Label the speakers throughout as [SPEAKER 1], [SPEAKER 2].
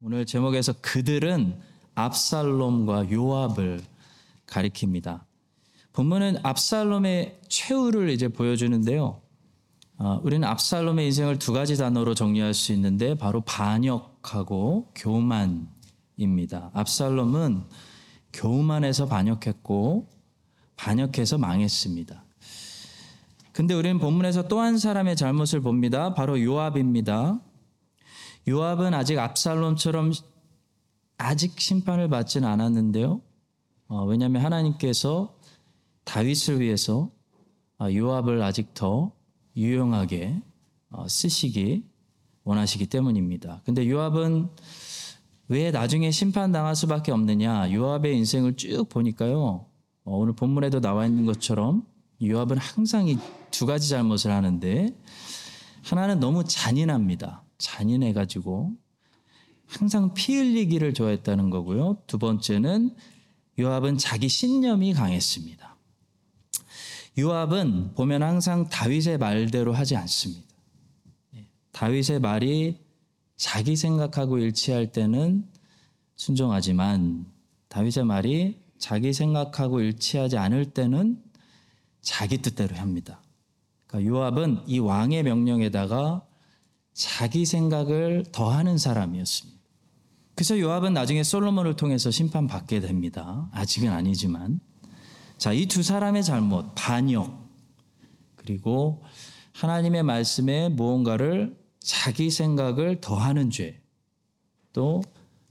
[SPEAKER 1] 오늘 제목에서 그들은 압살롬과 요압을 가리킵니다. 본문은 압살롬의 최후를 이제 보여주는데요. 어, 우리는 압살롬의 인생을 두 가지 단어로 정리할 수 있는데 바로 반역하고 교만입니다. 압살롬은 교만해서 반역했고 반역해서 망했습니다. 근데 우리는 본문에서 또 한 사람의 잘못을 봅니다. 바로 요압입니다. 요압은 아직 압살롬처럼 아직 심판을 받지는 않았는데요. 어, 왜냐하면 하나님께서 다윗을 위해서 어, 요압을 아직 더 유용하게 어, 쓰시기 원하시기 때문입니다. 근데 요압은 왜 나중에 심판당할 수밖에 없느냐? 요압의 인생을 쭉 보니까요. 어, 오늘 본문에도 나와 있는 것처럼 요압은 항상 이 두 가지 잘못을 하는데 하나는 너무 잔인합니다. 잔인해가지고 항상 피 흘리기를 좋아했다는 거고요. 두 번째는 요압은 자기 신념이 강했습니다. 요압은 보면 항상 다윗의 말대로 하지 않습니다. 예, 다윗의 말이 자기 생각하고 일치할 때는 순종하지만 다윗의 말이 자기 생각하고 일치하지 않을 때는 자기 뜻대로 합니다. 그러니까 요압은 이 왕의 명령에다가 자기 생각을 더하는 사람이었습니다. 그래서 요압은 나중에 솔로몬을 통해서 심판받게 됩니다. 아직은 아니지만. 자, 이 두 사람의 잘못, 반역, 그리고 하나님의 말씀에 무언가를 자기 생각을 더하는 죄, 또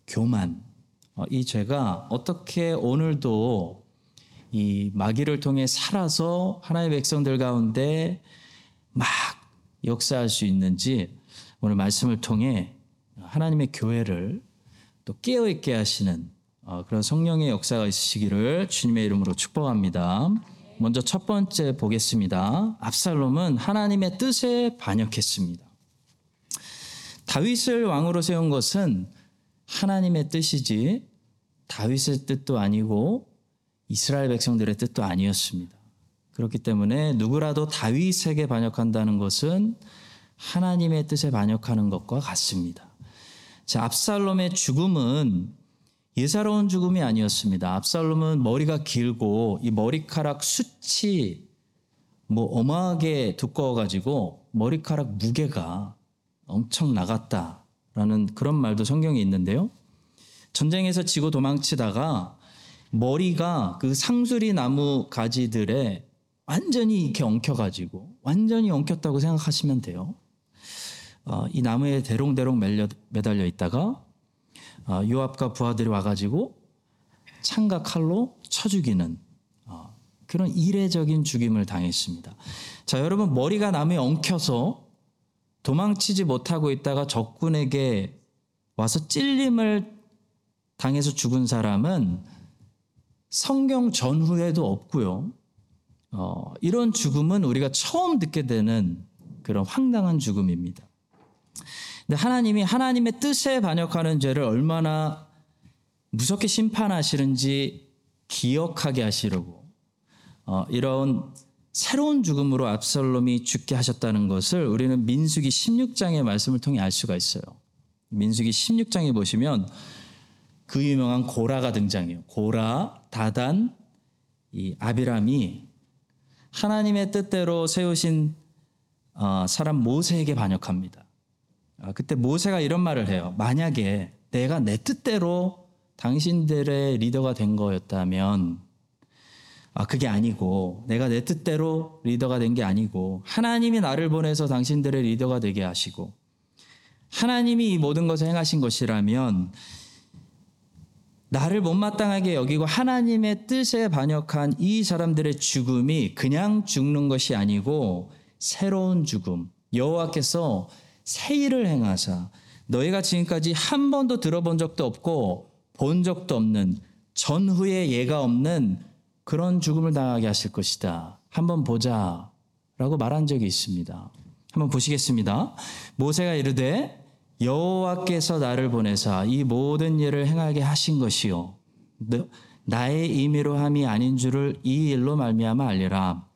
[SPEAKER 1] 교만. 어, 이 죄가 어떻게 오늘도 이 마귀를 통해 살아서 하나님의 백성들 가운데 막 역사할 수 있는지 오늘 말씀을 통해 하나님의 교회를 또 깨어있게 하시는 어, 그런 성령의 역사가 있으시기를 주님의 이름으로 축복합니다. 먼저 첫 번째 보겠습니다. 압살롬은 하나님의 뜻에 반역했습니다. 다윗을 왕으로 세운 것은 하나님의 뜻이지 다윗의 뜻도 아니고 이스라엘 백성들의 뜻도 아니었습니다. 그렇기 때문에 누구라도 다윗에게 반역한다는 것은 하나님의 뜻에 반역하는 것과 같습니다. 자, 압살롬의 죽음은 예사로운 죽음이 아니었습니다. 압살롬은 머리가 길고 이 머리카락 숱이 뭐 어마하게 두꺼워가지고 머리카락 무게가 엄청 나갔다라는 그런 말도 성경에 있는데요. 전쟁에서 지고 도망치다가 머리가 그 상수리 나무 가지들에 완전히 이렇게 엉켜가지고 완전히 엉켰다고 생각하시면 돼요. 어, 이 나무에 대롱대롱 매달려 있다가 어, 요압과 부하들이 와가지고 창과 칼로 쳐 죽이는 어, 그런 이례적인 죽임을 당했습니다. 자, 여러분 머리가 나무에 엉켜서 도망치지 못하고 있다가 적군에게 와서 찔림을 당해서 죽은 사람은 성경 전후에도 없고요. 어, 이런 죽음은 우리가 처음 듣게 되는 그런 황당한 죽음입니다. 근데 하나님이 하나님의 뜻에 반역하는 죄를 얼마나 무섭게 심판하시는지 기억하게 하시려고 어, 이런 새로운 죽음으로 압살롬이 죽게 하셨다는 것을 우리는 민수기 16장의 말씀을 통해 알 수가 있어요. 민수기 16장에 보시면 그 유명한 고라가 등장해요. 고라, 다단, 이 아비람이 하나님의 뜻대로 세우신 어, 사람 모세에게 반역합니다. 아, 그때 모세가 이런 말을 해요. 만약에 내가 내 뜻대로 당신들의 리더가 된 거였다면, 아, 그게 아니고, 내가 내 뜻대로 리더가 된 게 아니고, 하나님이 나를 보내서 당신들의 리더가 되게 하시고, 하나님이 이 모든 것을 행하신 것이라면, 나를 못마땅하게 여기고 하나님의 뜻에 반역한 이 사람들의 죽음이 그냥 죽는 것이 아니고 새로운 죽음. 여호와께서 새 일을 행하사 너희가 지금까지 한 번도 들어본 적도 없고 본 적도 없는 전후에 예가 없는 그런 죽음을 당하게 하실 것이다. 한번 보자. 라고 말한 적이 있습니다. 한번 보시겠습니다. 모세가 이르되 여호와께서 나를 보내사 이 모든 일을 행하게 하신 것이요 나의 임의로 함이 아닌 줄을 이 일로 말미암아 알리라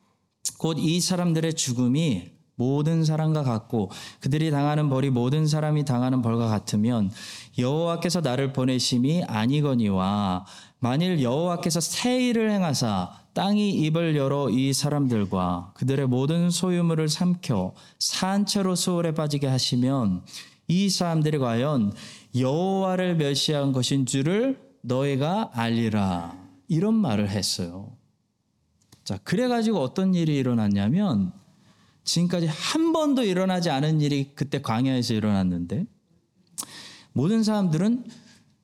[SPEAKER 1] 곧 이 사람들의 죽음이 모든 사람과 같고 그들이 당하는 벌이 모든 사람이 당하는 벌과 같으면 여호와께서 나를 보내심이 아니거니와 만일 여호와께서 새 일을 행하사 땅이 입을 열어 이 사람들과 그들의 모든 소유물을 삼켜 산채로 수월에 빠지게 하시면 이 사람들이 과연 여호와를 멸시한 것인 줄을 너희가 알리라 이런 말을 했어요. 자, 그래 가지고 어떤 일이 일어났냐면 지금까지 한 번도 일어나지 않은 일이 그때 광야에서 일어났는데 모든 사람들은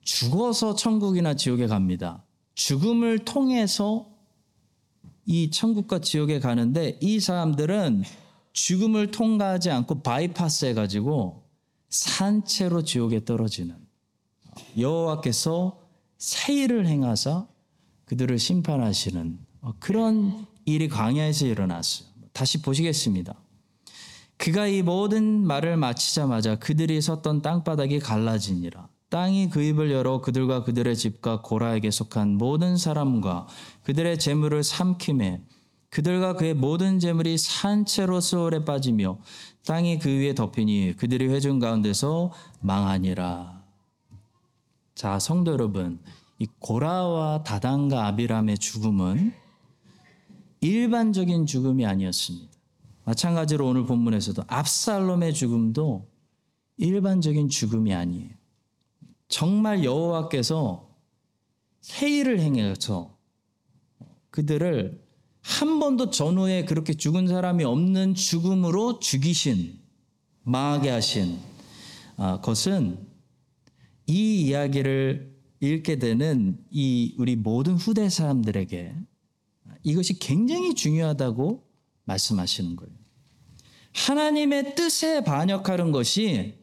[SPEAKER 1] 죽어서 천국이나 지옥에 갑니다. 죽음을 통해서 이 천국과 지옥에 가는데 이 사람들은 죽음을 통과하지 않고 바이파스 해가지고 산채로 지옥에 떨어지는 여호와께서 새 일을 행하사 그들을 심판하시는 그런 일이 광야에서 일어났어요. 다시 보시겠습니다. 그가 이 모든 말을 마치자마자 그들이 섰던 땅바닥이 갈라지니라. 땅이 그 입을 열어 그들과 그들의 집과 고라에게 속한 모든 사람과 그들의 재물을 삼킴에 그들과 그의 모든 재물이 산채로 수월에 빠지며 땅이 그 위에 덮이니 그들이 회중 가운데서 망하니라. 자, 성도 여러분, 이 고라와 다단과 아비람의 죽음은 일반적인 죽음이 아니었습니다. 마찬가지로 오늘 본문에서도 압살롬의 죽음도 일반적인 죽음이 아니에요. 정말 여호와께서 세일을 행해서 그들을 한 번도 전후에 그렇게 죽은 사람이 없는 죽음으로 죽이신 망하게 하신 아, 것은 이 이야기를 읽게 되는 이 우리 모든 후대 사람들에게 이것이 굉장히 중요하다고 말씀하시는 거예요. 하나님의 뜻에 반역하는 것이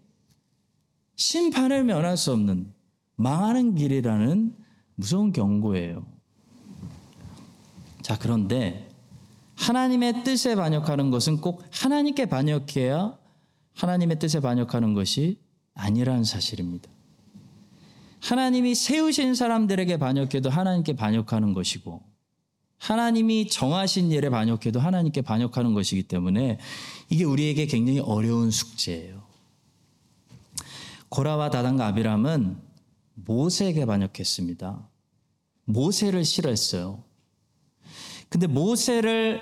[SPEAKER 1] 심판을 면할 수 없는 망하는 길이라는 무서운 경고예요. 자, 그런데 하나님의 뜻에 반역하는 것은 꼭 하나님께 반역해야 하나님의 뜻에 반역하는 것이 아니라는 사실입니다. 하나님이 세우신 사람들에게 반역해도 하나님께 반역하는 것이고 하나님이 정하신 일에 반역해도 하나님께 반역하는 것이기 때문에 이게 우리에게 굉장히 어려운 숙제예요. 고라와 다단과 아비람은 모세에게 반역했습니다. 모세를 싫어했어요. 근데 모세를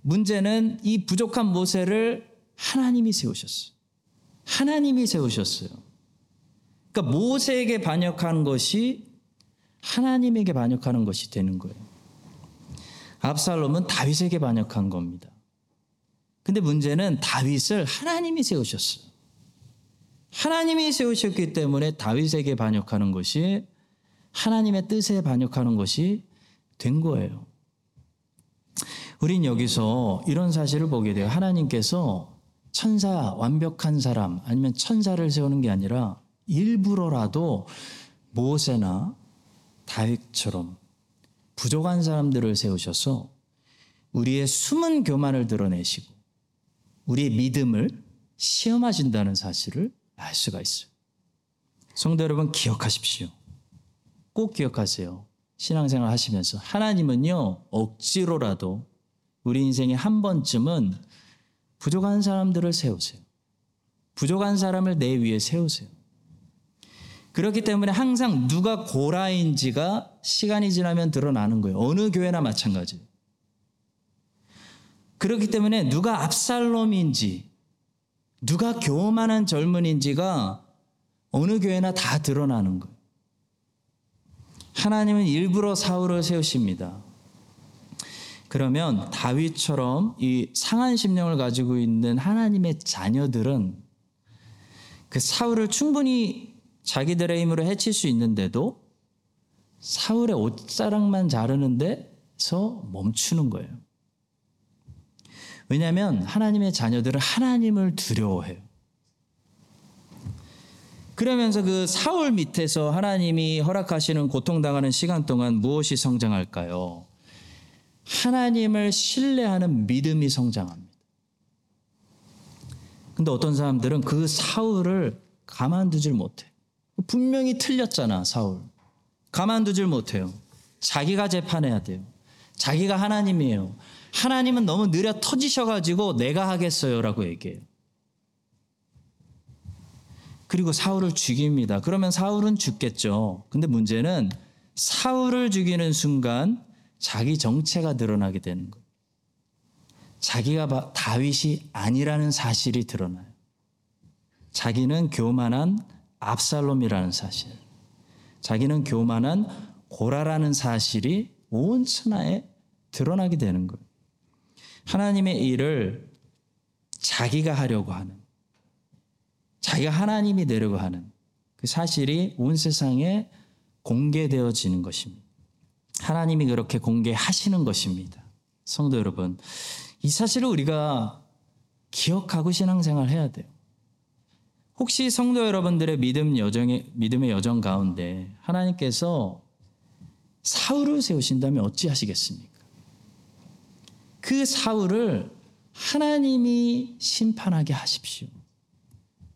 [SPEAKER 1] 문제는 이 부족한 모세를 하나님이 세우셨어요. 하나님이 세우셨어요. 그러니까 모세에게 반역한 것이 하나님에게 반역하는 것이 되는 거예요. 압살롬은 다윗에게 반역한 겁니다. 근데 문제는 다윗을 하나님이 세우셨어요. 하나님이 세우셨기 때문에 다윗에게 반역하는 것이 하나님의 뜻에 반역하는 것이 된 거예요. 우린 여기서 이런 사실을 보게 돼요. 하나님께서 천사, 완벽한 사람, 아니면 천사를 세우는 게 아니라 일부러라도 모세나 다윗처럼 부족한 사람들을 세우셔서 우리의 숨은 교만을 드러내시고 우리의 믿음을 시험하신다는 사실을 알 수가 있어요. 성도 여러분 기억하십시오. 꼭 기억하세요. 신앙생활 하시면서 하나님은요 억지로라도 우리 인생에 한 번쯤은 부족한 사람들을 세우세요. 부족한 사람을 내 위에 세우세요. 그렇기 때문에 항상 누가 고라인지가 시간이 지나면 드러나는 거예요. 어느 교회나 마찬가지. 그렇기 때문에 누가 압살롬인지, 누가 교만한 젊은인지가 어느 교회나 다 드러나는 거예요. 하나님은 일부러 사울을 세우십니다. 그러면 다윗처럼 이 상한 심령을 가지고 있는 하나님의 자녀들은 그 사울을 충분히 자기들의 힘으로 해칠 수 있는데도 사울의 옷자락만 자르는 데서 멈추는 거예요. 왜냐하면 하나님의 자녀들은 하나님을 두려워해요. 그러면서 그 사울 밑에서 하나님이 허락하시는 고통당하는 시간 동안 무엇이 성장할까요? 하나님을 신뢰하는 믿음이 성장합니다. 근데 어떤 사람들은 그 사울을 가만두질 못해. 분명히 틀렸잖아, 사울. 가만두질 못해요. 자기가 재판해야 돼요. 자기가 하나님이에요. 하나님은 너무 느려 터지셔가지고 내가 하겠어요라고 얘기해요. 그리고 사울을 죽입니다. 그러면 사울은 죽겠죠. 근데 문제는 사울을 죽이는 순간 자기 정체가 드러나게 되는 거예요. 자기가 다윗이 아니라는 사실이 드러나요. 자기는 교만한 압살롬이라는 사실. 자기는 교만한 고라라는 사실이 온 천하에 드러나게 되는 거예요. 하나님의 일을 자기가 하려고 하는, 자기가 하나님이 되려고 하는 그 사실이 온 세상에 공개되어지는 것입니다. 하나님이 그렇게 공개하시는 것입니다. 성도 여러분, 이 사실을 우리가 기억하고 신앙생활 해야 돼요. 혹시 성도 여러분들의 믿음 여정의 믿음의 여정 가운데 하나님께서 사울을 세우신다면 어찌하시겠습니까? 그 사울을 하나님이 심판하게 하십시오.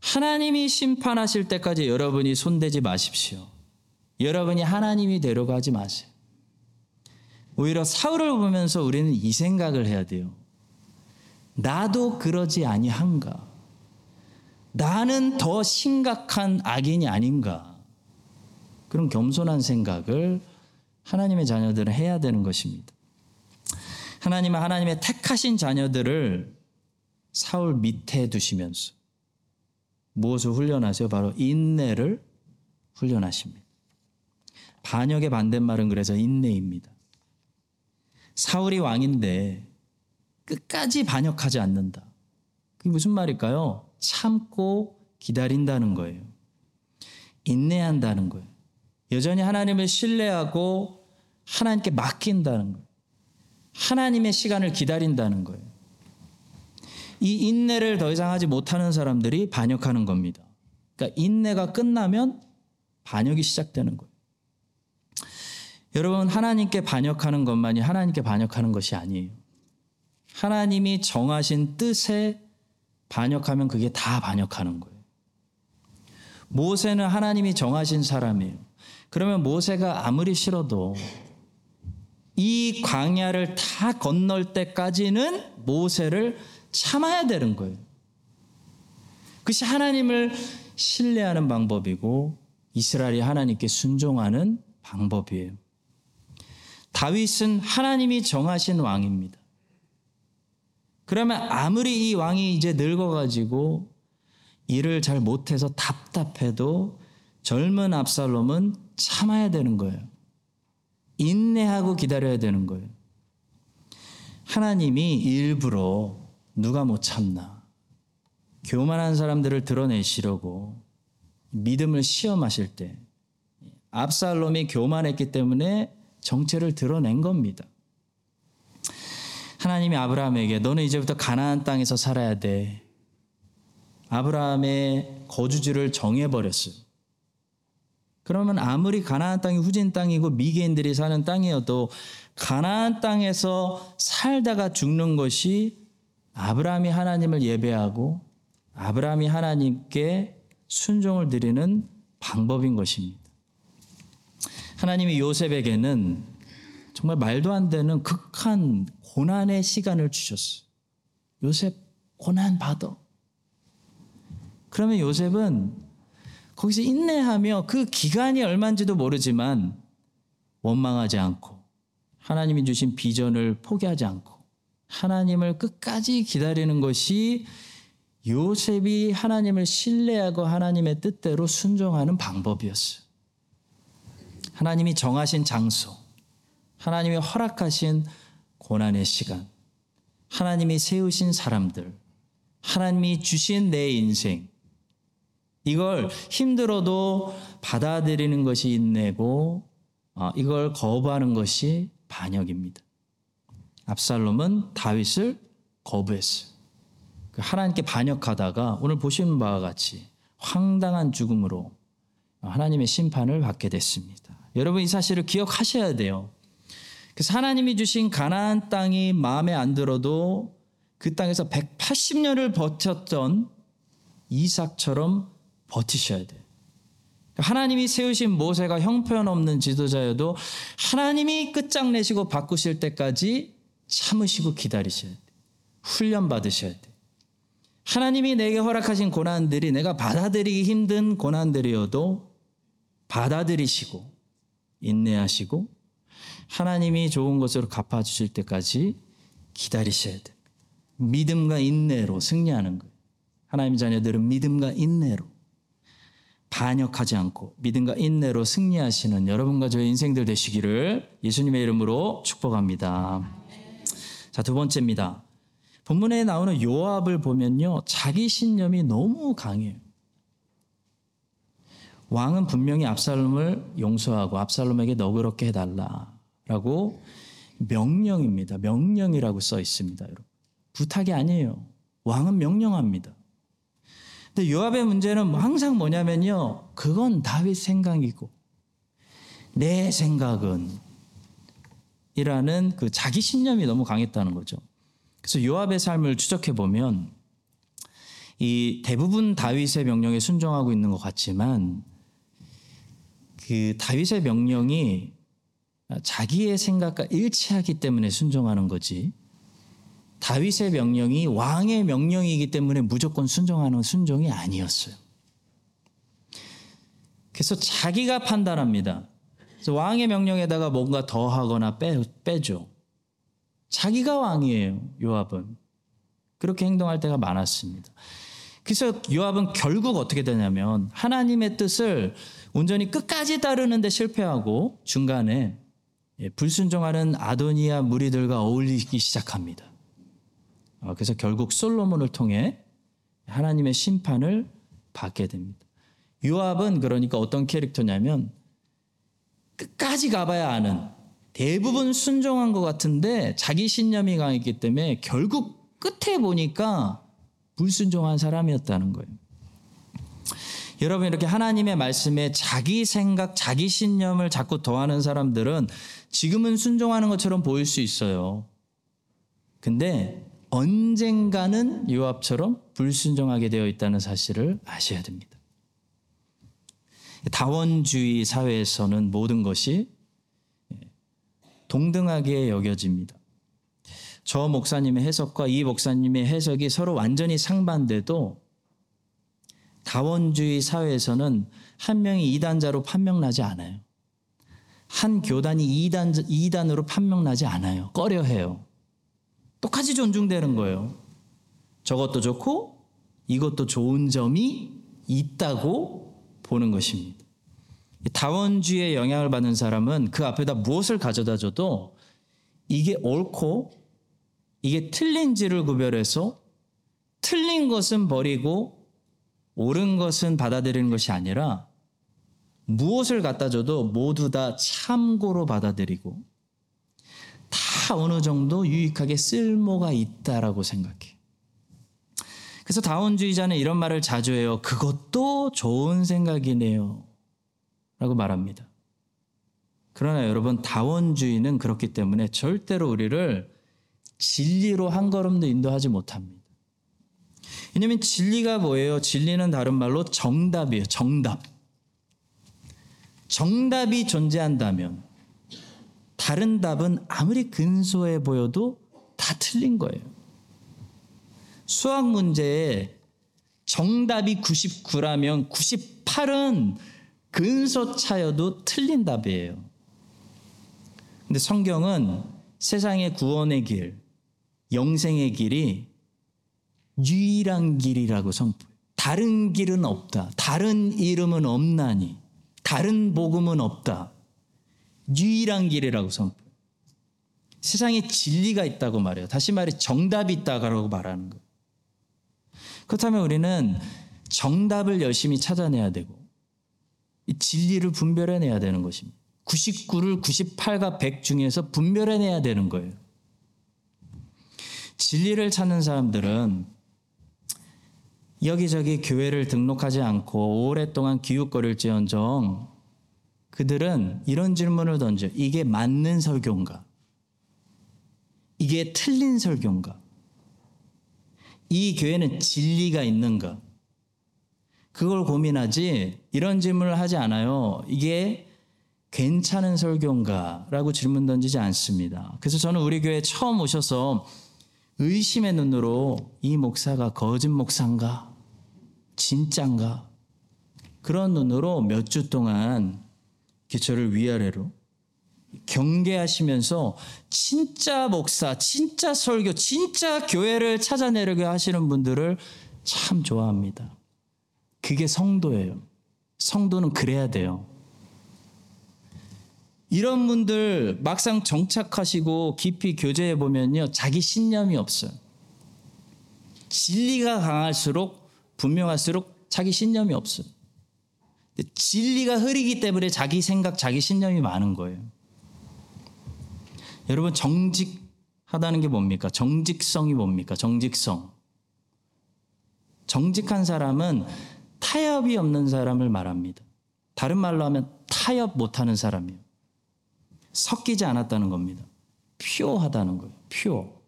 [SPEAKER 1] 하나님이 심판하실 때까지 여러분이 손대지 마십시오. 여러분이 하나님이 되려고 하지 마세요. 오히려 사울을 보면서 우리는 이 생각을 해야 돼요. 나도 그러지 아니한가? 나는 더 심각한 악인이 아닌가? 그런 겸손한 생각을 하나님의 자녀들은 해야 되는 것입니다. 하나님은 하나님의 택하신 자녀들을 사울 밑에 두시면서 무엇을 훈련하세요? 바로 인내를 훈련하십니다. 반역의 반대말은 그래서 인내입니다. 사울이 왕인데 끝까지 반역하지 않는다. 그게 무슨 말일까요? 참고 기다린다는 거예요. 인내한다는 거예요. 여전히 하나님을 신뢰하고 하나님께 맡긴다는 거예요. 하나님의 시간을 기다린다는 거예요. 이 인내를 더 이상 하지 못하는 사람들이 반역하는 겁니다. 그러니까 인내가 끝나면 반역이 시작되는 거예요. 여러분, 하나님께 반역하는 것만이 하나님께 반역하는 것이 아니에요. 하나님이 정하신 뜻에 반역하면 그게 다 반역하는 거예요. 모세는 하나님이 정하신 사람이에요. 그러면 모세가 아무리 싫어도 이 광야를 다 건널 때까지는 모세를 참아야 되는 거예요. 그것이 하나님을 신뢰하는 방법이고 이스라엘이 하나님께 순종하는 방법이에요. 다윗은 하나님이 정하신 왕입니다. 그러면 아무리 이 왕이 이제 늙어가지고 일을 잘 못해서 답답해도 젊은 압살롬은 참아야 되는 거예요. 인내하고 기다려야 되는 거예요. 하나님이 일부러 누가 못 참나. 교만한 사람들을 드러내시려고 믿음을 시험하실 때 압살롬이 교만했기 때문에 정체를 드러낸 겁니다. 하나님이 아브라함에게 너는 이제부터 가나안 땅에서 살아야 돼. 아브라함의 거주지를 정해 버렸어요. 그러면 아무리 가나안 땅이 후진 땅이고 미개인들이 사는 땅이어도 가나안 땅에서 살다가 죽는 것이 아브라함이 하나님을 예배하고 아브라함이 하나님께 순종을 드리는 방법인 것입니다. 하나님이 요셉에게는 정말 말도 안 되는 극한 고난의 시간을 주셨어요. 요셉 고난 받아. 그러면 요셉은 거기서 인내하며 그 기간이 얼마인지도 모르지만 원망하지 않고 하나님이 주신 비전을 포기하지 않고 하나님을 끝까지 기다리는 것이 요셉이 하나님을 신뢰하고 하나님의 뜻대로 순종하는 방법이었어요. 하나님이 정하신 장소, 하나님이 허락하신 고난의 시간, 하나님이 세우신 사람들, 하나님이 주신 내 인생, 이걸 힘들어도 받아들이는 것이 인내고, 어, 이걸 거부하는 것이 반역입니다. 압살롬은 다윗을 거부했어요. 그 하나님께 반역하다가 오늘 보시는 바와 같이 황당한 죽음으로 하나님의 심판을 받게 됐습니다. 여러분 이 사실을 기억하셔야 돼요. 그래서 하나님이 주신 가나안 땅이 마음에 안 들어도 그 땅에서 180년을 버텼던 이삭처럼 버티셔야 돼요. 하나님이 세우신 모세가 형편없는 지도자여도 하나님이 끝장내시고 바꾸실 때까지 참으시고 기다리셔야 돼. 훈련 받으셔야 돼. 하나님이 내게 허락하신 고난들이 내가 받아들이기 힘든 고난들이어도 받아들이시고 인내하시고 하나님이 좋은 것으로 갚아주실 때까지 기다리셔야 돼. 믿음과 인내로 승리하는 거예요. 하나님 자녀들은 믿음과 인내로 반역하지 않고 믿음과 인내로 승리하시는 여러분과 저의 인생들 되시기를 예수님의 이름으로 축복합니다. 자, 두 번째입니다. 본문에 나오는 요압을 보면요. 자기 신념이 너무 강해요. 왕은 분명히 압살롬을 용서하고 압살롬에게 너그럽게 해달라 라고 명령입니다. 명령이라고 써 있습니다. 여러분. 부탁이 아니에요. 왕은 명령합니다. 근데 요압의 문제는 항상 뭐냐면요. 그건 다윗 생각이고 내 생각은 이라는 그 자기 신념이 너무 강했다는 거죠. 그래서 요압의 삶을 추적해 보면 이 대부분 다윗의 명령에 순종하고 있는 것 같지만 그 다윗의 명령이 자기의 생각과 일치하기 때문에 순종하는 거지. 다윗의 명령이 왕의 명령이기 때문에 무조건 순종하는 순종이 아니었어요. 그래서 자기가 판단합니다. 그래서 왕의 명령에다가 뭔가 더 하거나 빼, 빼죠. 자기가 왕이에요, 요압은. 그렇게 행동할 때가 많았습니다. 그래서 요압은 결국 어떻게 되냐면 하나님의 뜻을 온전히 끝까지 따르는데 실패하고 중간에 예, 불순종하는 아도니아 무리들과 어울리기 시작합니다. 어, 그래서 결국 솔로몬을 통해 하나님의 심판을 받게 됩니다. 요압은 그러니까 어떤 캐릭터냐면 끝까지 가봐야 아는 대부분 순종한 것 같은데 자기 신념이 강했기 때문에 결국 끝에 보니까 불순종한 사람이었다는 거예요. 여러분 이렇게 하나님의 말씀에 자기 생각, 자기 신념을 자꾸 더하는 사람들은 지금은 순종하는 것처럼 보일 수 있어요. 근데 언젠가는 요압처럼 불순종하게 되어 있다는 사실을 아셔야 됩니다. 다원주의 사회에서는 모든 것이 동등하게 여겨집니다. 저 목사님의 해석과 이 목사님의 해석이 서로 완전히 상반돼도 다원주의 사회에서는 한 명이 이단자로 판명나지 않아요. 한 교단이 이단, 이단으로 판명나지 않아요. 꺼려 해요. 똑같이 존중되는 거예요. 저것도 좋고 이것도 좋은 점이 있다고 보는 것입니다. 다원주의의 영향을 받는 사람은 그 앞에다 무엇을 가져다 줘도 이게 옳고 이게 틀린지를 구별해서 틀린 것은 버리고 옳은 것은 받아들이는 것이 아니라 무엇을 갖다 줘도 모두 다 참고로 받아들이고 다 어느 정도 유익하게 쓸모가 있다라고 생각해. 그래서 다원주의자는 이런 말을 자주 해요. 그것도 좋은 생각이네요. 라고 말합니다. 그러나 여러분, 다원주의는 그렇기 때문에 절대로 우리를 진리로 한 걸음도 인도하지 못합니다. 왜냐하면 진리가 뭐예요? 진리는 다른 말로 정답이에요. 정답. 정답이 존재한다면 다른 답은 아무리 근소해 보여도 다 틀린 거예요. 수학 문제에 정답이 99라면 98은 근소 차여도 틀린 답이에요. 근데 성경은 세상의 구원의 길, 영생의 길이 유일한 길이라고 선포해요. 다른 길은 없다. 다른 이름은 없나니. 다른 복음은 없다. 유일한 길이라고 선포해요. 세상에 진리가 있다고 말해요. 다시 말해 정답이 있다고 말하는 거예요. 그렇다면 우리는 정답을 열심히 찾아내야 되고 진리를 분별해내야 되는 것입니다. 99를 98과 100 중에서 분별해내야 되는 거예요. 진리를 찾는 사람들은 여기저기 교회를 등록하지 않고 오랫동안 기웃거릴지언정 그들은 이런 질문을 던져. 이게 맞는 설교인가? 이게 틀린 설교인가? 이 교회는 진리가 있는가? 그걸 고민하지 이런 질문을 하지 않아요. 이게 괜찮은 설교인가 라고 질문 던지지 않습니다. 그래서 저는 우리 교회 처음 오셔서 의심의 눈으로 이 목사가 거짓 목사인가? 진짠가? 그런 눈으로 몇 주 동안 기초를 위아래로 경계하시면서 진짜 목사, 진짜 설교, 진짜 교회를 찾아내려고 하시는 분들을 참 좋아합니다. 그게 성도예요. 성도는 그래야 돼요. 이런 분들 막상 정착하시고 깊이 교제해 보면요. 자기 신념이 없어요. 진리가 강할수록 분명할수록 자기 신념이 없어요. 진리가 흐리기 때문에 자기 생각, 자기 신념이 많은 거예요. 여러분 정직하다는 게 뭡니까? 정직성이 뭡니까? 정직성. 정직한 사람은 타협이 없는 사람을 말합니다. 다른 말로 하면 타협 못하는 사람이에요. 섞이지 않았다는 겁니다. 퓨어하다는 거예요. 퓨어.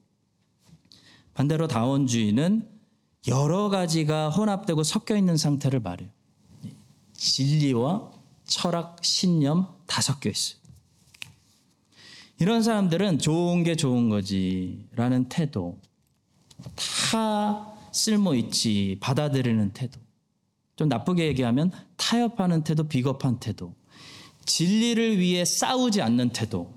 [SPEAKER 1] 반대로 다원주의는 여러 가지가 혼합되고 섞여 있는 상태를 말해요. 진리와 철학, 신념 다 섞여 있어요. 이런 사람들은 좋은 게 좋은 거지라는 태도, 다 쓸모 있지 받아들이는 태도, 좀 나쁘게 얘기하면 타협하는 태도, 비겁한 태도, 진리를 위해 싸우지 않는 태도,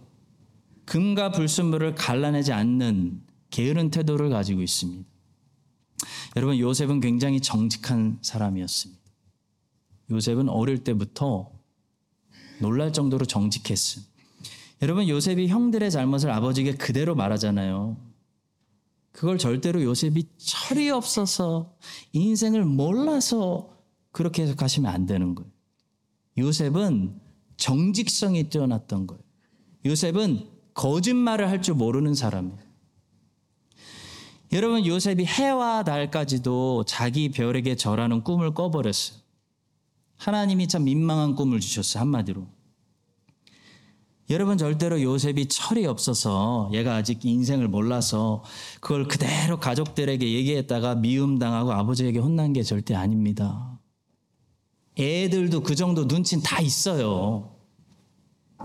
[SPEAKER 1] 금과 불순물을 갈라내지 않는 게으른 태도를 가지고 있습니다. 여러분 요셉은 굉장히 정직한 사람이었습니다. 요셉은 어릴 때부터 놀랄 정도로 정직했어요. 여러분 요셉이 형들의 잘못을 아버지에게 그대로 말하잖아요. 그걸 절대로 요셉이 철이 없어서 인생을 몰라서 그렇게 해석하시면 안 되는 거예요. 요셉은 정직성이 뛰어났던 거예요. 요셉은 거짓말을 할 줄 모르는 사람이에요. 여러분 요셉이 해와 달까지도 자기 별에게 절하는 꿈을 꿔버렸어요. 하나님이 참 민망한 꿈을 주셨어요. 한마디로. 여러분 절대로 요셉이 철이 없어서 얘가 아직 인생을 몰라서 그걸 그대로 가족들에게 얘기했다가 미움당하고 아버지에게 혼난 게 절대 아닙니다. 애들도 그 정도 눈치는 다 있어요.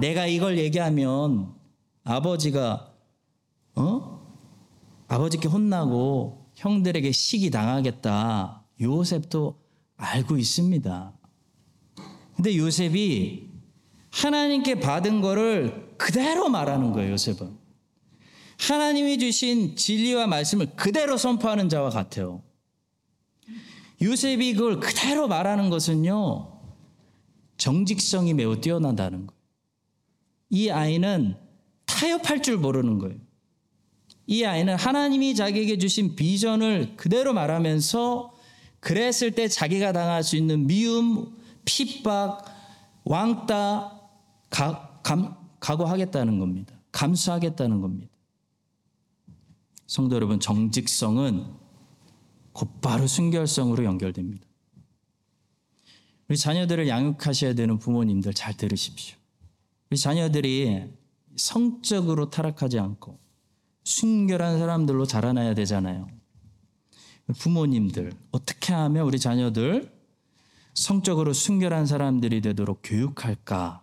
[SPEAKER 1] 내가 이걸 얘기하면 아버지가 어? 아버지께 혼나고 형들에게 시기 당하겠다. 요셉도 알고 있습니다. 근데 요셉이 하나님께 받은 거를 그대로 말하는 거예요, 요셉은. 하나님이 주신 진리와 말씀을 그대로 선포하는 자와 같아요. 요셉이 그걸 그대로 말하는 것은요, 정직성이 매우 뛰어난다는 거예요. 이 아이는 타협할 줄 모르는 거예요. 이 아이는 하나님이 자기에게 주신 비전을 그대로 말하면서 그랬을 때 자기가 당할 수 있는 미움, 핍박, 왕따, 가, 감, 각오하겠다는 겁니다. 감수하겠다는 겁니다. 성도 여러분, 정직성은 곧바로 순결성으로 연결됩니다. 우리 자녀들을 양육하셔야 되는 부모님들 잘 들으십시오. 우리 자녀들이 성적으로 타락하지 않고 순결한 사람들로 자라나야 되잖아요. 부모님들, 어떻게 하면 우리 자녀들 성적으로 순결한 사람들이 되도록 교육할까?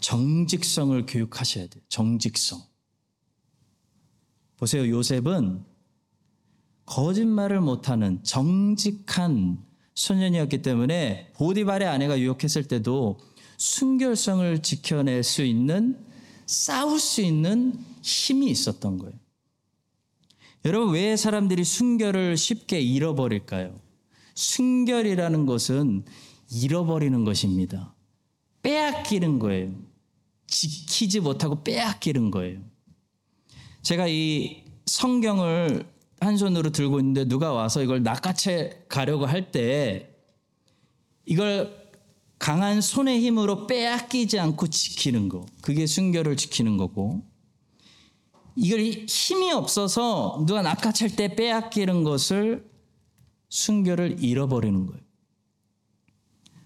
[SPEAKER 1] 정직성을 교육하셔야 돼요. 정직성. 보세요. 요셉은 거짓말을 못하는 정직한 소년이었기 때문에 보디발의 아내가 유혹했을 때도 순결성을 지켜낼 수 있는 싸울 수 있는 힘이 있었던 거예요. 여러분 왜 사람들이 순결을 쉽게 잃어버릴까요? 순결이라는 것은 잃어버리는 것입니다. 빼앗기는 거예요. 지키지 못하고 빼앗기는 거예요. 제가 이 성경을 한 손으로 들고 있는데 누가 와서 이걸 낚아채 가려고 할 때 이걸 강한 손의 힘으로 빼앗기지 않고 지키는 거. 그게 순결을 지키는 거고. 이걸 힘이 없어서 누가 낚아챌 때 빼앗기는 것을 순결을 잃어버리는 거예요.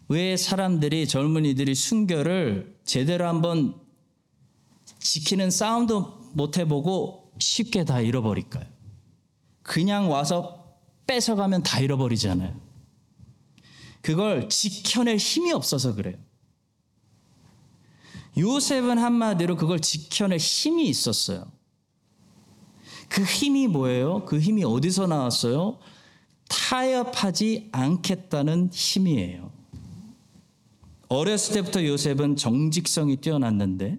[SPEAKER 1] 왜 사람들이 젊은이들이 순결을 제대로 한번 지키는 싸움도 못 해보고 쉽게 다 잃어버릴까요? 그냥 와서 뺏어가면 다 잃어버리잖아요. 그걸 지켜낼 힘이 없어서 그래요. 요셉은 한마디로 그걸 지켜낼 힘이 있었어요. 그 힘이 뭐예요? 그 힘이 어디서 나왔어요? 타협하지 않겠다는 힘이에요. 어렸을 때부터 요셉은 정직성이 뛰어났는데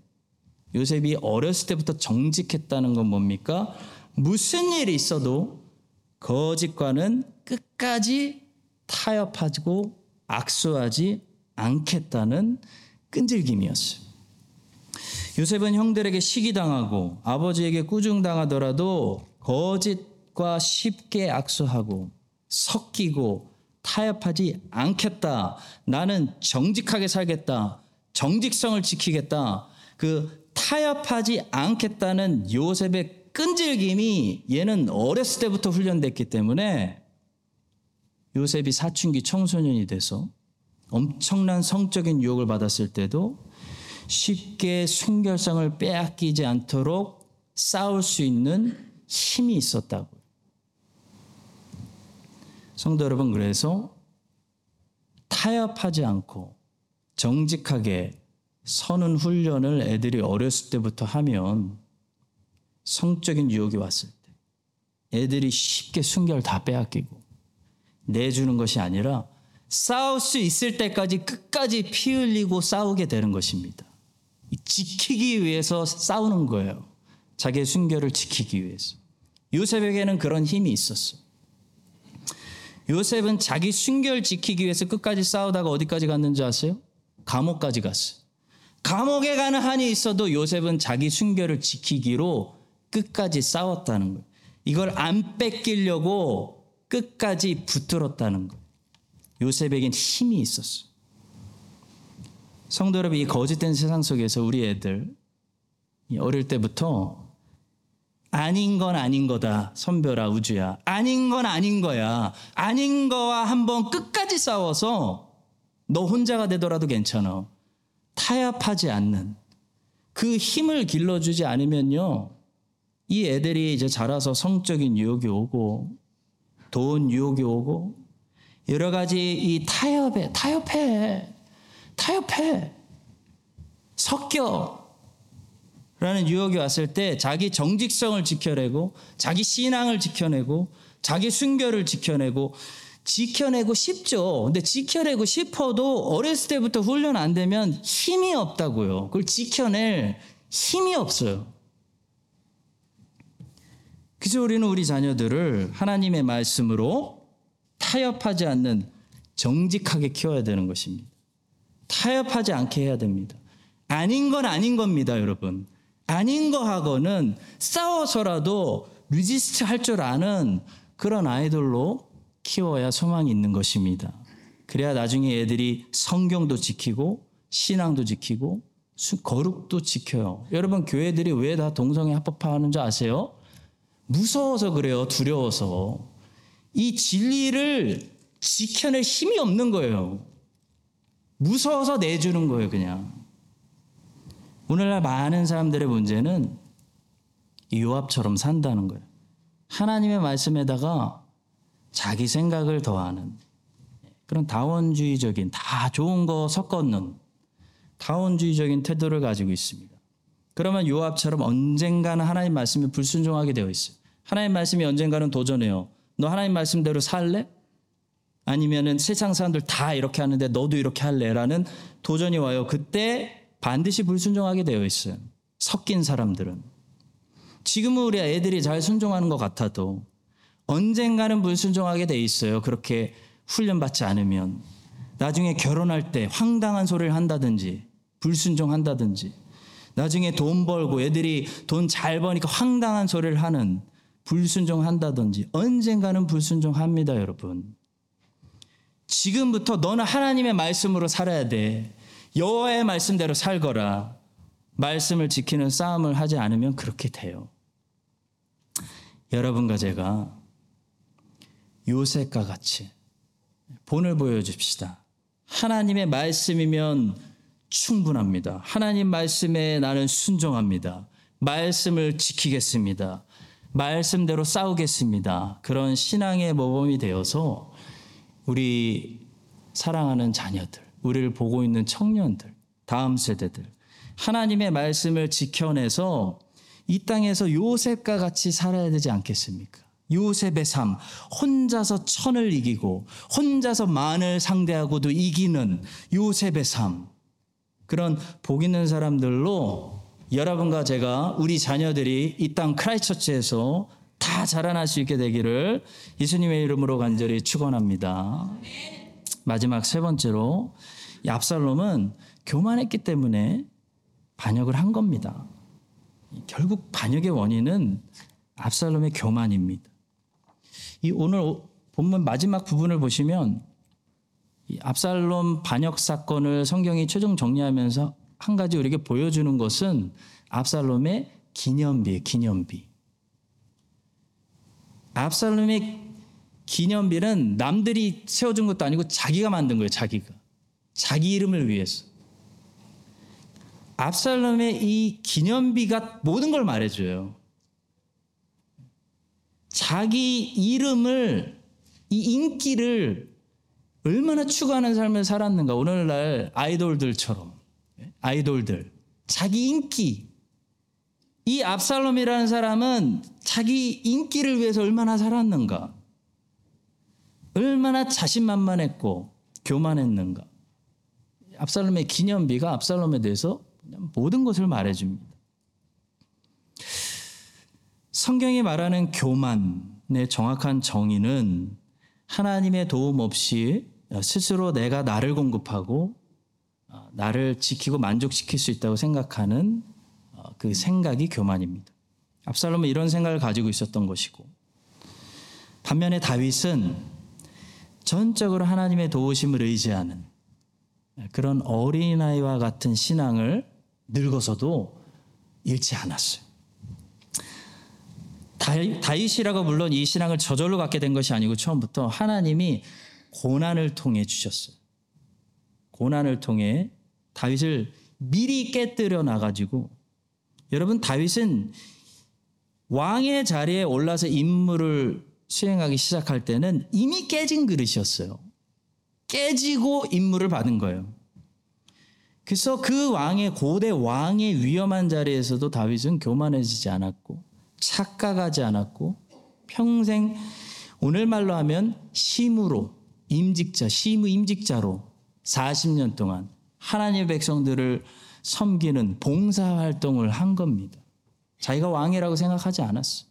[SPEAKER 1] 요셉이 어렸을 때부터 정직했다는 건 뭡니까? 무슨 일이 있어도 거짓과는 끝까지 타협하고 악수하지 않겠다는 끈질김이었어요. 요셉은 형들에게 시기당하고 아버지에게 꾸중당하더라도 거짓과 쉽게 악수하고 섞이고 타협하지 않겠다. 나는 정직하게 살겠다. 정직성을 지키겠다. 그 타협하지 않겠다는 요셉의 끈질김이 얘는 어렸을 때부터 훈련됐기 때문에 요셉이 사춘기 청소년이 돼서 엄청난 성적인 유혹을 받았을 때도 쉽게 순결성을 빼앗기지 않도록 싸울 수 있는 힘이 있었다고. 성도 여러분, 그래서 타협하지 않고 정직하게 서는 훈련을 애들이 어렸을 때부터 하면 성적인 유혹이 왔을 때 애들이 쉽게 순결 다 빼앗기고 내주는 것이 아니라 싸울 수 있을 때까지 끝까지 피 흘리고 싸우게 되는 것입니다. 지키기 위해서 싸우는 거예요. 자기의 순결을 지키기 위해서. 요셉에게는 그런 힘이 있었어. 요셉은 자기 순결 지키기 위해서 끝까지 싸우다가 어디까지 갔는지 아세요? 감옥까지 갔어요. 감옥에 가는 한이 있어도 요셉은 자기 순결을 지키기로 끝까지 싸웠다는 거예요. 이걸 안 뺏기려고 끝까지 붙들었다는 거예요. 요셉에겐 힘이 있었어. 성도 여러분, 이 거짓된 세상 속에서 우리 애들 어릴 때부터 아닌 건 아닌 거다. 선별아, 우주야. 아닌 건 아닌 거야. 아닌 거와 한번 끝까지 싸워서 너 혼자가 되더라도 괜찮아. 타협하지 않는 그 힘을 길러주지 않으면요. 이 애들이 이제 자라서 성적인 유혹이 오고 돈 유혹이 오고 여러 가지 이 타협에 타협해 타협해 섞여 라는 유혹이 왔을 때 자기 정직성을 지켜내고 자기 신앙을 지켜내고 자기 순결을 지켜내고 지켜내고 싶죠. 근데 지켜내고 싶어도 어렸을 때부터 훈련 안 되면 힘이 없다고요. 그걸 지켜낼 힘이 없어요. 그래서 우리는 우리 자녀들을 하나님의 말씀으로 타협하지 않는 정직하게 키워야 되는 것입니다. 타협하지 않게 해야 됩니다. 아닌 건 아닌 겁니다, 여러분. 아닌 거하고는 싸워서라도 resist 할 줄 아는 그런 아이들로 키워야 소망이 있는 것입니다. 그래야 나중에 애들이 성경도 지키고 신앙도 지키고 거룩도 지켜요. 여러분 교회들이 왜 다 동성애 합법화하는 줄 아세요? 무서워서 그래요. 두려워서. 이 진리를 지켜낼 힘이 없는 거예요. 무서워서 내주는 거예요, 그냥. 오늘날 많은 사람들의 문제는 요압처럼 산다는 거예요. 하나님의 말씀에다가 자기 생각을 더하는 그런 다원주의적인 다 좋은 거 섞어놓는 다원주의적인 태도를 가지고 있습니다. 그러면 요압처럼 언젠가는 하나님 말씀에 불순종하게 되어 있어요. 하나님 말씀이 언젠가는 도전해요. 너 하나님 말씀대로 살래? 아니면은 세상 사람들 다 이렇게 하는데 너도 이렇게 할래라는 도전이 와요. 그때 반드시 불순종하게 되어 있어요. 섞인 사람들은. 지금은 우리 애들이 잘 순종하는 것 같아도 언젠가는 불순종하게 돼 있어요. 그렇게 훈련받지 않으면. 나중에 결혼할 때 황당한 소리를 한다든지 불순종한다든지 나중에 돈 벌고 애들이 돈 잘 버니까 황당한 소리를 하는 불순종한다든지 언젠가는 불순종합니다, 여러분. 지금부터 너는 하나님의 말씀으로 살아야 돼. 여호와의 말씀대로 살거라. 말씀을 지키는 싸움을 하지 않으면 그렇게 돼요. 여러분과 제가 요셉과 같이 본을 보여줍시다. 하나님의 말씀이면 충분합니다. 하나님 말씀에 나는 순종합니다. 말씀을 지키겠습니다. 말씀대로 싸우겠습니다. 그런 신앙의 모범이 되어서 우리 사랑하는 자녀들, 우리를 보고 있는 청년들, 다음 세대들, 하나님의 말씀을 지켜내서 이 땅에서 요셉과 같이 살아야 되지 않겠습니까? 요셉의 삶, 혼자서 천을 이기고 혼자서 만을 상대하고도 이기는 요셉의 삶. 그런 복 있는 사람들로 여러분과 제가 우리 자녀들이 이 땅 크라이처치에서 다 자라날 수 있게 되기를 예수님의 이름으로 간절히 축원합니다. 마지막 세 번째로 이 압살롬은 교만했기 때문에 반역을 한 겁니다. 결국 반역의 원인은 압살롬의 교만입니다. 이 오늘 본문 마지막 부분을 보시면 이 압살롬 반역 사건을 성경이 최종 정리하면서 한 가지 우리에게 보여주는 것은 압살롬의 기념비예요, 기념비. 압살롬의 기념비는 남들이 세워준 것도 아니고 자기가 만든 거예요, 자기가. 자기 이름을 위해서. 압살롬의 이 기념비가 모든 걸 말해줘요. 자기 이름을, 이 인기를 얼마나 추구하는 삶을 살았는가. 오늘날 아이돌들처럼. 아이돌들. 자기 인기. 이 압살롬이라는 사람은 자기 인기를 위해서 얼마나 살았는가. 얼마나 자신만만했고 교만했는가. 압살롬의 기념비가 압살롬에 대해서 모든 것을 말해줍니다. 성경이 말하는 교만의 정확한 정의는 하나님의 도움 없이 스스로 내가 나를 공급하고 나를 지키고 만족시킬 수 있다고 생각하는 그 생각이 교만입니다. 압살롬은 이런 생각을 가지고 있었던 것이고 반면에 다윗은 전적으로 하나님의 도우심을 의지하는 그런 어린아이와 같은 신앙을 늙어서도 잃지 않았어요. 다윗이라고 물론 이 신앙을 저절로 갖게 된 것이 아니고 처음부터 하나님이 고난을 통해 주셨어요. 고난을 통해 다윗을 미리 깨뜨려 놔가지고 여러분 다윗은 왕의 자리에 올라서 임무를 수행하기 시작할 때는 이미 깨진 그릇이었어요. 깨지고 임무를 받은 거예요. 그래서 그 왕의 고대 왕의 위험한 자리에서도 다윗은 교만해지지 않았고 착각하지 않았고 평생 오늘 말로 하면 심으로 임직자 심의 임직자로 40년 동안 하나님의 백성들을 섬기는 봉사 활동을 한 겁니다. 자기가 왕이라고 생각하지 않았어.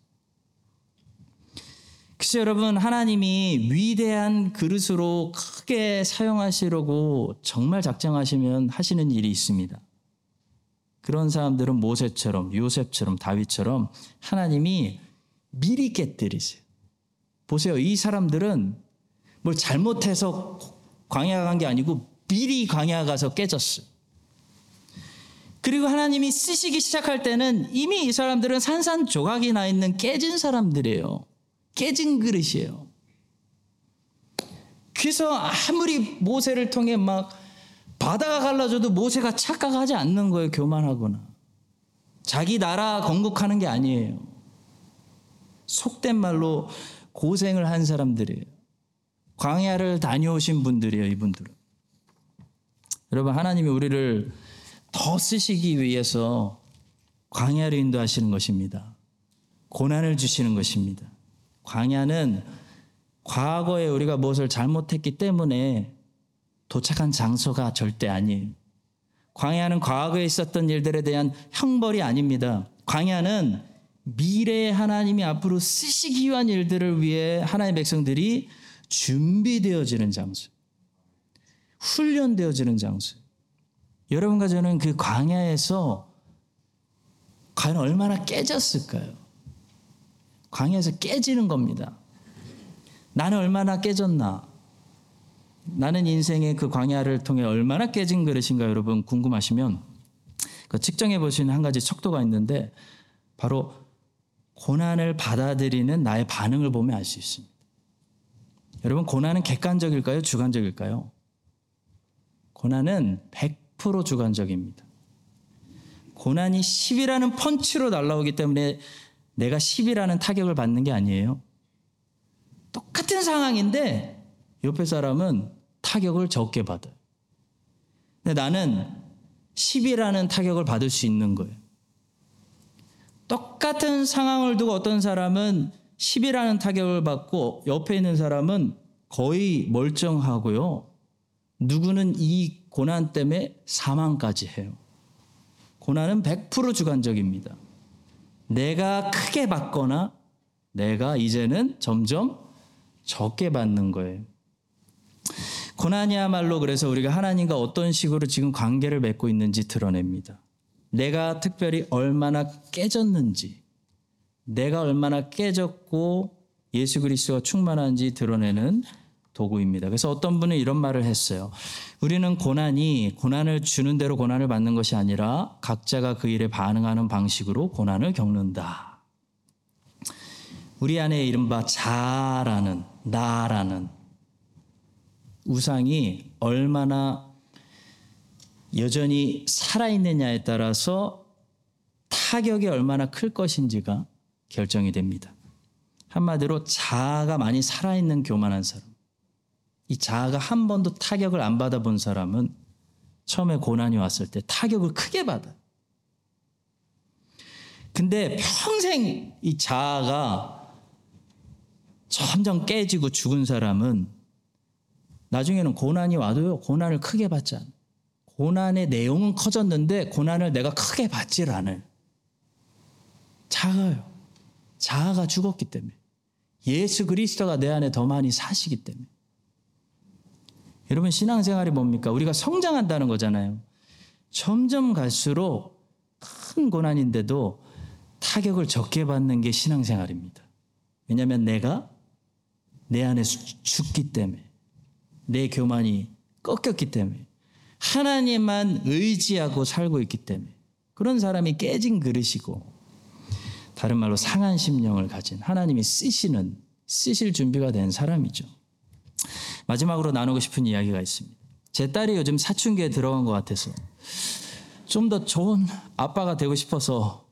[SPEAKER 1] 그래서 여러분 하나님이 위대한 그릇으로 크게 사용하시려고 정말 작정하시면 하시는 일이 있습니다. 그런 사람들은 모세처럼 요셉처럼 다윗처럼 하나님이 미리 깨뜨리세요. 보세요. 이 사람들은 뭘 잘못해서 광야 간 게 아니고 미리 광야 가서 깨졌어요. 그리고 하나님이 쓰시기 시작할 때는 이미 이 사람들은 산산조각이 나 있는 깨진 사람들이에요. 깨진 그릇이에요. 그래서 아무리 모세를 통해 막 바다가 갈라져도 모세가 착각하지 않는 거예요. 교만하거나. 자기 나라 건국하는 게 아니에요. 속된 말로 고생을 한 사람들이에요. 광야를 다녀오신 분들이에요, 이분들은. 여러분, 하나님이 우리를 더 쓰시기 위해서 광야를 인도하시는 것입니다. 고난을 주시는 것입니다. 광야는 과거에 우리가 무엇을 잘못했기 때문에 도착한 장소가 절대 아니에요. 광야는 과거에 있었던 일들에 대한 형벌이 아닙니다. 광야는 미래에 하나님이 앞으로 쓰시기 위한 일들을 위해 하나님의 백성들이 준비되어지는 장소. 훈련되어지는 장소. 여러분과 저는 그 광야에서 과연 얼마나 깨졌을까요? 광야에서 깨지는 겁니다. 나는 얼마나 깨졌나? 나는 인생의 그 광야를 통해 얼마나 깨진 그릇인가 여러분 궁금하시면 그 측정해 보시는 한 가지 척도가 있는데 바로 고난을 받아들이는 나의 반응을 보면 알 수 있습니다. 여러분 고난은 객관적일까요? 주관적일까요? 고난은 100% 주관적입니다. 고난이 10이라는 펀치로 날라오기 때문에 내가 10이라는 타격을 받는 게 아니에요. 똑같은 상황인데 옆에 사람은 타격을 적게 받아요. 근데 나는 10이라는 타격을 받을 수 있는 거예요. 똑같은 상황을 두고 어떤 사람은 10이라는 타격을 받고 옆에 있는 사람은 거의 멀쩡하고요. 누구는 이 고난 때문에 사망까지 해요. 고난은 100% 주관적입니다. 내가 크게 받거나 내가 이제는 점점 적게 받는 거예요. 고난이야말로 그래서 우리가 하나님과 어떤 식으로 지금 관계를 맺고 있는지 드러냅니다. 내가 특별히 얼마나 깨졌는지, 내가 얼마나 깨졌고 예수 그리스도가 충만한지 드러내는 도구입니다. 그래서 어떤 분은 이런 말을 했어요. 우리는 고난이 고난을 주는 대로 고난을 받는 것이 아니라 각자가 그 일에 반응하는 방식으로 고난을 겪는다. 우리 안에 이른바 자라는 나라는 우상이 얼마나 여전히 살아있느냐에 따라서 타격이 얼마나 클 것인지가 결정이 됩니다. 한마디로 자아가 많이 살아있는 교만한 사람. 이 자아가 한 번도 타격을 안 받아본 사람은 처음에 고난이 왔을 때 타격을 크게 받아. 근데 평생 이 자아가 점점 깨지고 죽은 사람은 나중에는 고난이 와도요, 고난을 크게 받지 않아. 고난의 내용은 커졌는데 고난을 내가 크게 받질 않을. 자아요. 자아가 죽었기 때문에. 예수 그리스도가 내 안에 더 많이 사시기 때문에. 여러분 신앙생활이 뭡니까? 우리가 성장한다는 거잖아요. 점점 갈수록 큰 고난인데도 타격을 적게 받는 게 신앙생활입니다. 왜냐하면 내가 내 안에 죽기 때문에 내 교만이 꺾였기 때문에 하나님만 의지하고 살고 있기 때문에 그런 사람이 깨진 그릇이고 다른 말로 상한 심령을 가진 하나님이 쓰시는 쓰실 준비가 된 사람이죠. 마지막으로 나누고 싶은 이야기가 있습니다. 제 딸이 요즘 사춘기에 들어간 것 같아서 좀 더 좋은 아빠가 되고 싶어서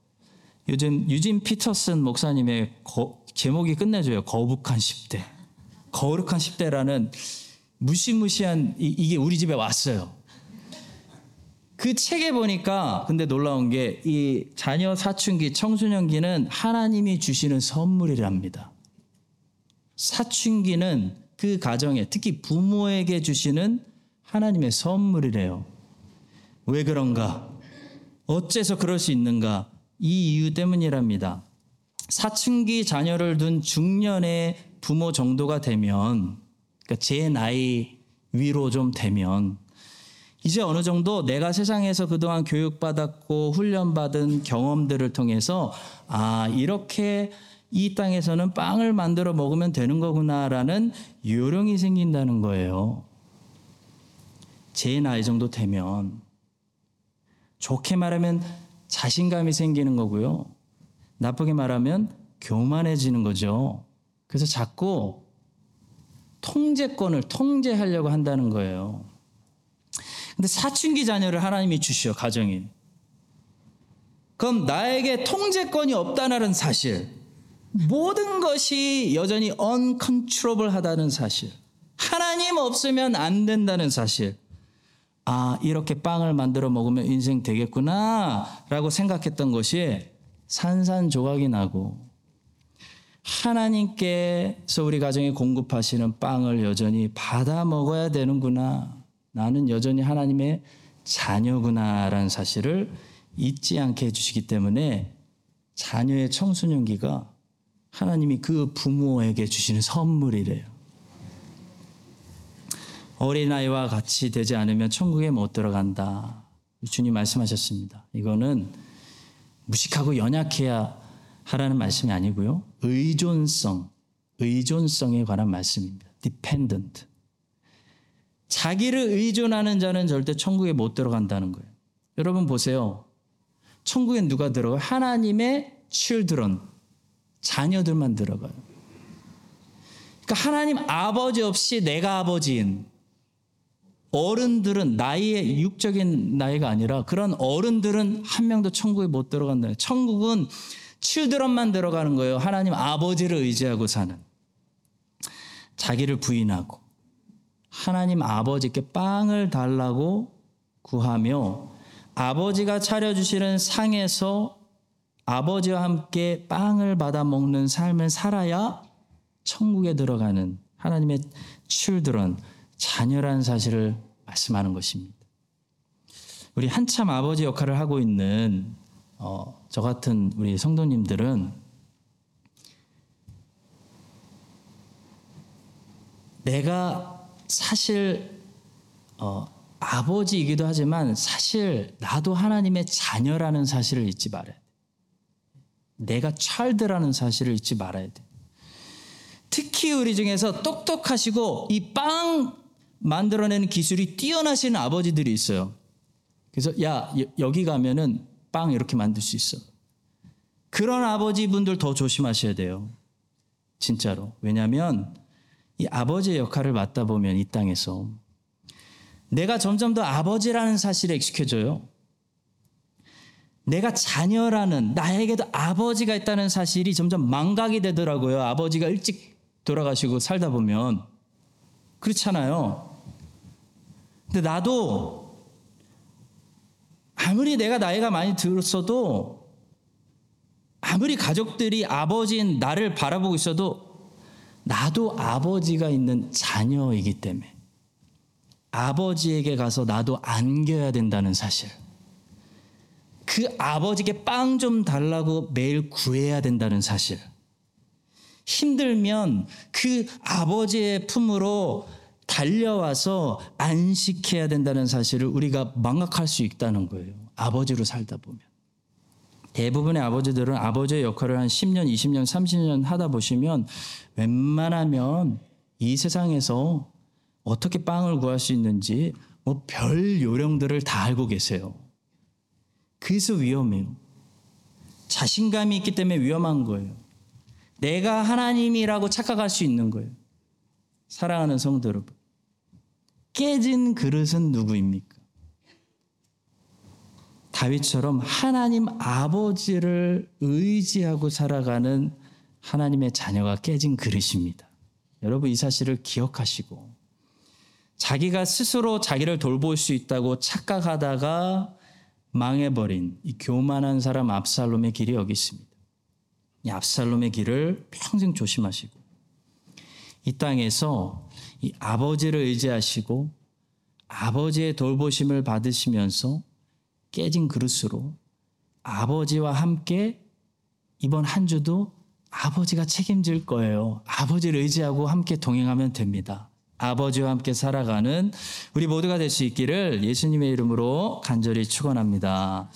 [SPEAKER 1] 요즘 유진 피터슨 목사님의 거, 제목이 끝내줘요. 거북한 10대. 거룩한 10대라는 무시무시한 이, 이게 우리 집에 왔어요. 그 책에 보니까 근데 놀라운 게 이 자녀 사춘기 청소년기는 하나님이 주시는 선물이랍니다. 사춘기는 그 가정에 특히 부모에게 주시는 하나님의 선물이래요. 왜 그런가? 어째서 그럴 수 있는가? 이 이유 때문이랍니다. 사춘기 자녀를 둔 중년의 부모 정도가 되면, 그러니까 제 나이 위로 좀 되면, 이제 어느 정도 내가 세상에서 그동안 교육받았고 훈련받은 경험들을 통해서, 아, 이렇게 이 땅에서는 빵을 만들어 먹으면 되는 거구나라는 요령이 생긴다는 거예요. 제 나이 정도 되면 좋게 말하면 자신감이 생기는 거고요. 나쁘게 말하면 교만해지는 거죠. 그래서 자꾸 통제권을 통제하려고 한다는 거예요. 근데 사춘기 자녀를 하나님이 주시어 가정이. 그럼 나에게 통제권이 없다는 사실. 모든 것이 여전히 uncontrollable하다는 사실. 하나님 없으면 안 된다는 사실. 아, 이렇게 빵을 만들어 먹으면 인생 되겠구나. 라고 생각했던 것이 산산조각이 나고, 하나님께서 우리 가정에 공급하시는 빵을 여전히 받아 먹어야 되는구나. 나는 여전히 하나님의 자녀구나라는 사실을 잊지 않게 해주시기 때문에 자녀의 청소년기가 하나님이 그 부모에게 주시는 선물이래요. 어린아이와 같이 되지 않으면 천국에 못 들어간다. 주님 말씀하셨습니다. 이거는 무식하고 연약해야 하라는 말씀이 아니고요. 의존성, 의존성에 관한 말씀입니다. dependent. 자기를 의존하는 자는 절대 천국에 못 들어간다는 거예요. 여러분 보세요. 천국엔 누가 들어가요? 하나님의 children, 자녀들만 들어가요. 그러니까 하나님 아버지 없이 내가 아버지인 어른들은 나이의 육적인 나이가 아니라 그런 어른들은 한 명도 천국에 못 들어간다. 천국은 칠드런만 들어가는 거예요. 하나님 아버지를 의지하고 사는. 자기를 부인하고 하나님 아버지께 빵을 달라고 구하며 아버지가 차려주시는 상에서 아버지와 함께 빵을 받아 먹는 삶을 살아야 천국에 들어가는 하나님의 칠드런 자녀라는 사실을 말씀하는 것입니다. 우리 한참 아버지 역할을 하고 있는 어, 저 같은 우리 성도님들은 내가 사실 어, 아버지이기도 하지만 사실 나도 하나님의 자녀라는 사실을 잊지 말아야 돼. 내가 찰드라는 사실을 잊지 말아야 돼. 특히 우리 중에서 똑똑하시고 이 빵 만들어내는 기술이 뛰어나신 아버지들이 있어요. 그래서 야 여- 여기 가면은 빵 이렇게 만들 수 있어. 그런 아버지분들 더 조심하셔야 돼요. 진짜로. 왜냐하면 이 아버지의 역할을 맡다 보면 이 땅에서 내가 점점 더 아버지라는 사실에 익숙해져요. 내가 자녀라는 나에게도 아버지가 있다는 사실이 점점 망각이 되더라고요. 아버지가 일찍 돌아가시고 살다 보면 그렇잖아요. 근데 나도 아무리 내가 나이가 많이 들었어도 아무리 가족들이 아버지인 나를 바라보고 있어도 나도 아버지가 있는 자녀이기 때문에 아버지에게 가서 나도 안겨야 된다는 사실. 그 아버지께 빵 좀 달라고 매일 구해야 된다는 사실. 힘들면 그 아버지의 품으로 달려와서 안식해야 된다는 사실을 우리가 망각할 수 있다는 거예요. 아버지로 살다 보면. 대부분의 아버지들은 아버지의 역할을 한 10년, 20년, 30년 하다 보시면 웬만하면 이 세상에서 어떻게 빵을 구할 수 있는지 뭐 별 요령들을 다 알고 계세요. 그래서 위험해요. 자신감이 있기 때문에 위험한 거예요. 내가 하나님이라고 착각할 수 있는 거예요. 사랑하는 성도 여러분. 깨진 그릇은 누구입니까? 다윗처럼 하나님 아버지를 의지하고 살아가는 하나님의 자녀가 깨진 그릇입니다. 여러분 이 사실을 기억하시고 자기가 스스로 자기를 돌볼 수 있다고 착각하다가 망해버린 이 교만한 사람 압살롬의 길이 여기 있습니다. 이 압살롬의 길을 평생 조심하시고 이 땅에서 이 아버지를 의지하시고 아버지의 돌보심을 받으시면서 깨진 그릇으로 아버지와 함께 이번 한 주도 아버지가 책임질 거예요. 아버지를 의지하고 함께 동행하면 됩니다. 아버지와 함께 살아가는 우리 모두가 될 수 있기를 예수님의 이름으로 간절히 축원합니다.